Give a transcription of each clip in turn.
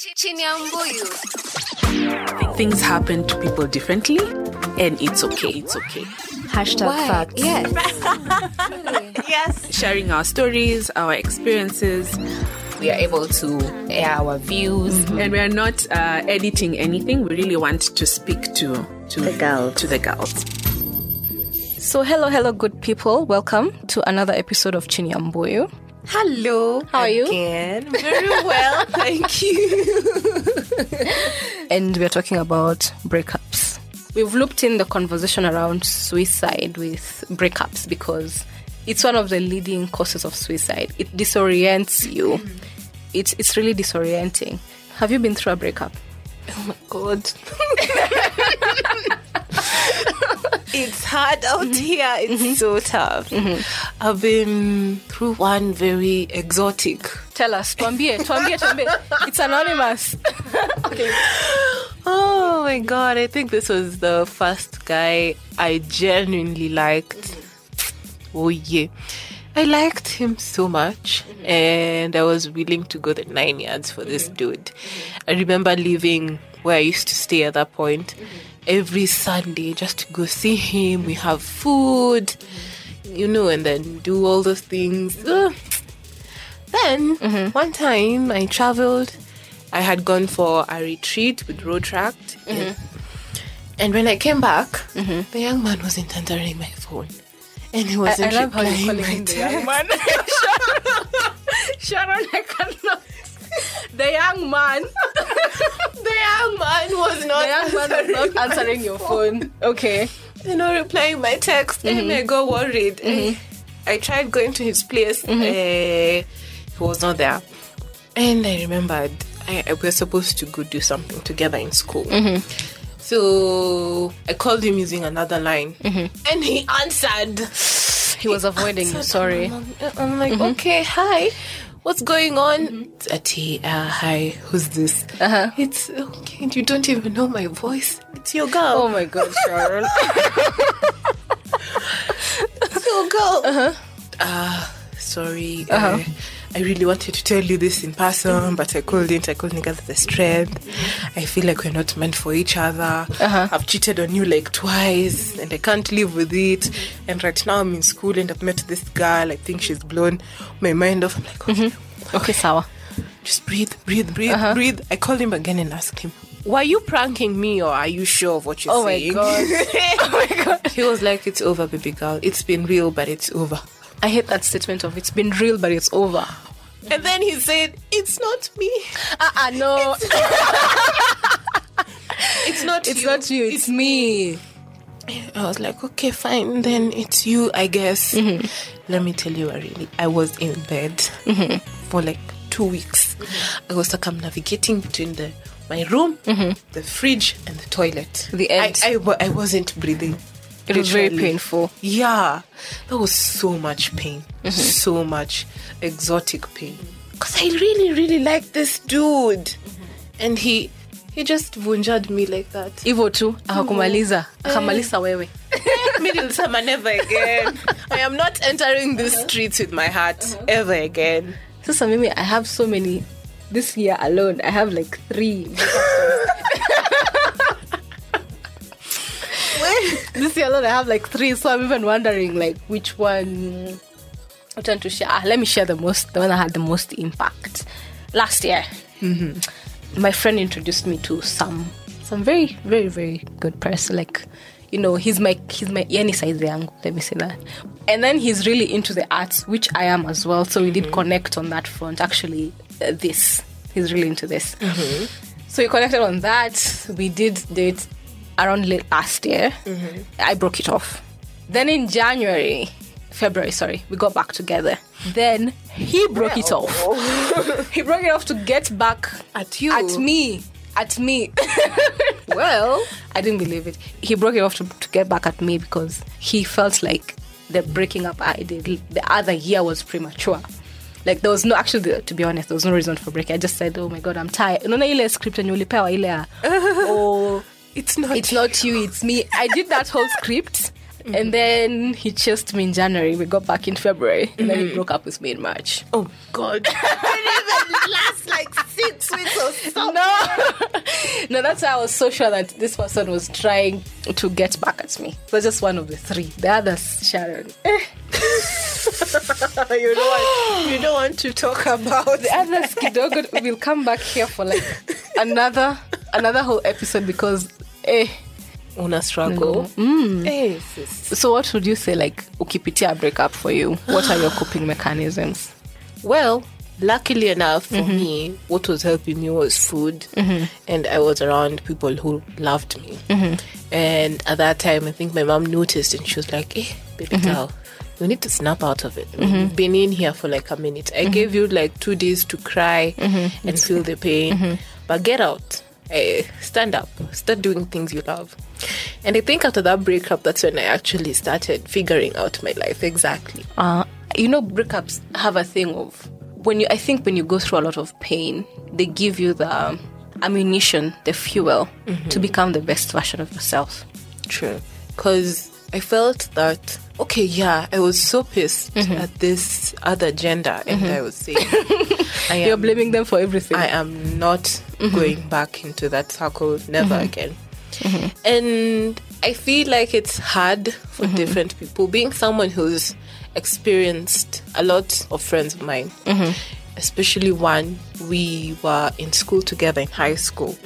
Chinyambuyu. Things happen to people differently, and it's okay. It's okay. Hashtag facts. Yes. Yes. Sharing our stories, our experiences. We are able to air our views, and we are not uh, editing anything. We really want to speak to to The girls. To the girls. So, hello, hello, good people. Welcome to another episode of Chinyambuyu. Hello. How are you? Again. Very well, thank you. And we're talking about breakups. We've looped in the conversation around suicide with breakups because it's one of the leading causes of suicide. It disorients you. Mm-hmm. It's it's really disorienting. Have you been through a breakup? Oh my god. it's hard out mm-hmm. here. It's mm-hmm. so tough. Mm-hmm. I've been through one very exotic. Tell us. Tuambie, tuambie, tuambie. It's anonymous. okay. Oh my god, I think this was the first guy I genuinely liked. Oh yeah. I liked him so much and I was willing to go the nine yards for this dude. I remember leaving where I used to stay at that point every Sunday just to go see him. We have food, you know, and then do all those things. Then mm-hmm. one time I traveled. I had gone for a retreat with Rotaract. Mm-hmm. And when I came back, mm-hmm. the young man wasn't answering my phone. And he I, I wasn't love how you're calling my the young man. Sharon, I cannot. The young man. The young man was not The young man answering, is not answering your phone. Okay. you know, replying my text. And I got worried. I, mm-hmm. I tried going to his place. Uh, he was not there. And I remembered I, I, we were supposed to go do something together in school. Mm-hmm. So I called him using another line. And he answered. He was avoiding you. Sorry. I'm, I'm like, okay, hi. What's going on? It's Ati, uh, hi, who's this? Uh-huh. It's okay, you don't even know my voice. It's your girl. Oh my god, Sharon. It's your girl. Uh-huh. Uh, sorry. Uh, I really wanted to tell you this in person, but I couldn't. I couldn't get the strength. I feel like we're not meant for each other. Uh-huh. I've cheated on you like twice, and I can't live with it. And right now I'm in school, and I've met this girl. I think she's blown my mind off. I'm like, okay, mm-hmm. okay, sawa. just breathe, breathe, breathe, uh-huh. breathe. I called him again and asked him, Were you pranking me or are you sure of what you're Oh my saying? god. oh my god. He was like, It's over, baby girl. It's been real, but it's over. I hate that statement of it's been real, but it's over. And then he said, It's not me. Uh-uh, no. It's not It's you. not you, it's me. I was like, Okay, fine. Then it's you, I guess. Mm-hmm. Let me tell you, I really, I was in bed mm-hmm. for like two weeks. Mm-hmm. I was circumnavigating between the my room, the fridge, and the toilet. The end. I, I, I wasn't breathing. It was very painful. Yeah, that was so much pain, mm-hmm. so much exotic pain. Cause I really, really liked this dude, and he he just vunjad me like that. Hivyo tu akakumaliza, mm-hmm. eh. akamaliza wewe. Middle summer, never again. I am not entering these uh-huh. streets with my heart uh-huh. ever again. Sasa mimi I have so many this year alone. I have like three. this year alone I have like three, so I'm even wondering like which one which one to share. Ah, let me share the most the one that had the most impact. Last year, my friend introduced me to some some very very very good person. Like you know, he's my he's my yani size yangu. Let me say that. And then he's really into the arts, which I am as well. So we did connect on that front. Actually, uh, this he's really into this. So we connected on that. We did date around late last year. Mm-hmm. I broke it off. Then in January, February, sorry, we got back together. Then he broke it off. he broke it off to get back At you. At me. At me. well, I didn't believe it. He broke it off to, to get back at me because he felt like the breaking up I did the other year was premature. Like there was no actually to be honest, there was no reason for breaking. I just said, Oh my god, I'm tired. Unaona ile script yenye ulipewa ile oh It's not. it's not you, it's me. I did that whole script. And then he chased me in January. We got back in February. And then he broke up with me in March. Oh God. it didn't even last like six weeks or something. No, no. that's why I was so sure that this person was trying to get back at me. That's just one of the three. The others, Sharon. Eh, you don't want, you don't want to talk about the others, kidogo, we'll come back here for like another another whole episode because, eh. una struggle. Mm. Eh. So, what would you say, like, ukipitia a breakup for you? What are your coping mechanisms? Well, luckily enough for mm-hmm. me, what was helping me was food, mm-hmm. and I was around people who loved me. Mm-hmm. And at that time, I think my mom noticed, and she was like, "Eh, baby girl." You need to snap out of it. You've been in here for like a minute. I gave you like two days to cry and feel the pain, but get out. Eh, stand up. Start doing things you love. And I think after that breakup, that's when I actually started figuring out my life exactly. Uh, you know, breakups have a thing of when you. I think when you go through a lot of pain, they give you the ammunition, the fuel to become the best version of yourself. True. Because I felt that, okay, yeah, I was so pissed mm-hmm. at this other gender, and mm-hmm. I was saying, I You're blaming them for everything. I am not mm-hmm. going back into that circle, never again. And I feel like it's hard for different people. Being someone who's experienced a lot of friends of mine, especially one, we were in school together in high school.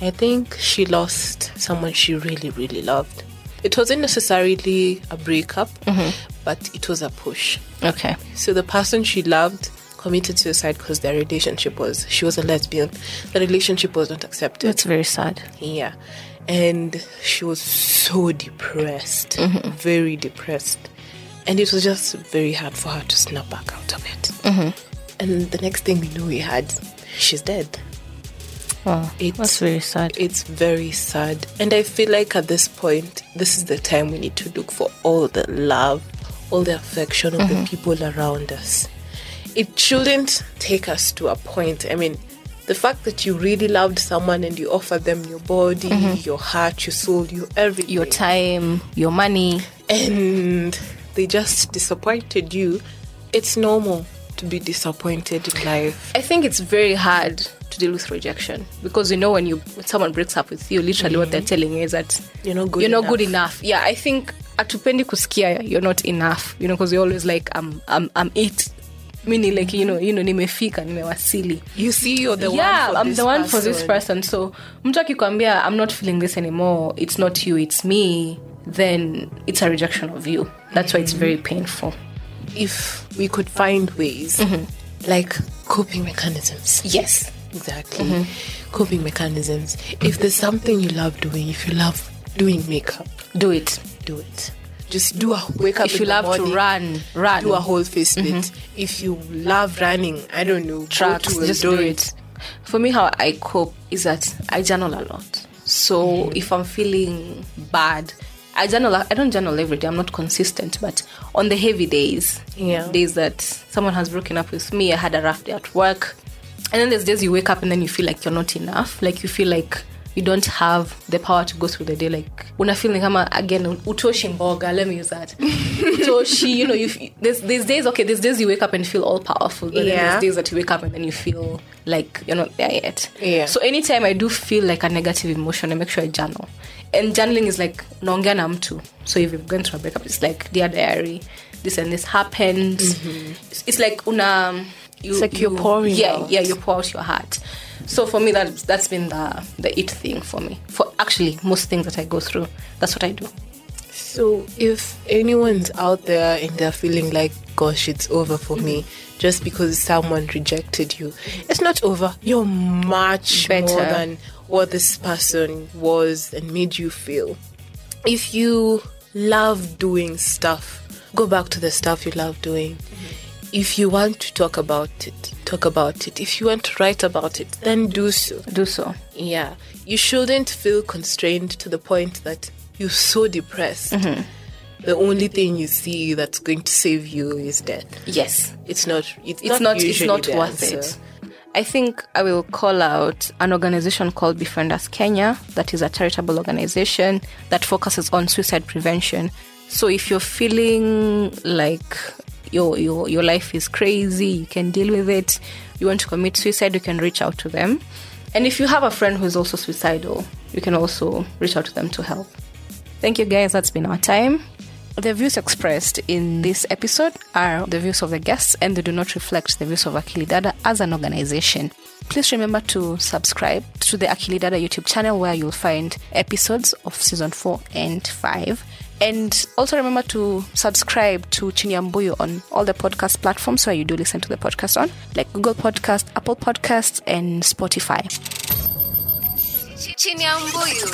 I think she lost someone she really, really loved. It wasn't necessarily a breakup, mm-hmm. but it was a push. okay. So the person she loved committed suicide because their relationship was she was a lesbian. The relationship was not accepted. That's very sad. Yeah. And she was so depressed, mm-hmm. very depressed. And it was just very hard for her to snap back out of it. Mm-hmm. And the next thing we knew, we had, she's dead. It's- that's very sad. It's very sad. And I feel like at this point, this is the time we need to look for all the love, all the affection of the mm-hmm. people around us. It shouldn't take us to a point. I mean, the fact that you really loved someone and you offer them your body, mm-hmm. your heart, your soul, your everything, Your time, your money. and they just disappointed you, it's normal to be disappointed in life. I think it's very hard to deal with rejection because you know when you when someone breaks up with you, literally what they're mm. telling you is that You're not good you're not enough. good enough. Yeah, I think atupendi kusikia you're not enough. You know, because you're always like I'm I'm I'm it. Meaning like you know you know nimefika nimewasili. You see, you're the yeah, one for I'm this the one for this person. So mtu akikwambia I'm not feeling this anymore, it's not you, it's me, then it's a rejection of you. That's why it's mm. very painful. if we could find ways mm-hmm. like coping mechanisms Yes. Exactly mm-hmm. coping mechanisms if there's something you love doing if you love doing makeup Do it. do it just do a wake up If you love morning, to run, run. do a whole face mm-hmm. bit if you love running i don't know tracks. Just do joint. it. For me, how I cope is that I journal a lot. So mm-hmm. if I'm feeling bad, I journal. I don't journal every day. I'm not consistent, but on the heavy days, Yeah. days that someone has broken up with me, I had a rough day at work, and then there's days you wake up and then you feel like you're not enough. Like you feel like you don't have the power to go through the day. Like una feeling kama again utoshi mboga. Let me use that. utoshi. You know, you f- there's there's days okay. There's days you wake up and feel all powerful. But then Yeah. there's days that you wake up and then you feel like you're not there yet. Yeah. So anytime I do feel like a negative emotion, I make sure I journal. And journaling is like naongea na mtu. So if you've gone through a breakup, it's like dear diary, this and this happened. Mm-hmm. It's, it's like una. You, It's like you're pouring Yeah, out. yeah, you pour out your heart. So for me, that that's been the the it thing for me. For actually most things that I go through, that's what I do. So, if anyone's out there and they're feeling like, gosh, it's over for me just because someone rejected you, it's not over. You're much Better. more than what this person was and made you feel. If you love doing stuff, go back to the stuff you love doing. If you want to talk about it, talk about it. If you want to write about it, then do so. Do so. Yeah, you shouldn't feel constrained to the point that you're so depressed. Mm-hmm. The only thing you see that's going to save you is death. Yes. It's not. It's, it's not, it's not worth it i think i will call out an organization called Befrienders Kenya that is a charitable organization that focuses on suicide prevention so if you're feeling like your your your life is crazy you can deal with it you want to commit suicide you can reach out to them And if you have a friend who is also suicidal, you can also reach out to them to help. Thank you, guys. That's been our time. The views expressed in this episode are the views of the guests and they do not reflect the views of Akili Dada as an organization. Please remember to subscribe to the Akili Dada YouTube channel where you'll find episodes of season 4 and 5. And also remember to subscribe to Chinyambuyu on all the podcast platforms where you do listen to the podcast on, like Google Podcast, Apple Podcasts, and Spotify. Chinyambuyu.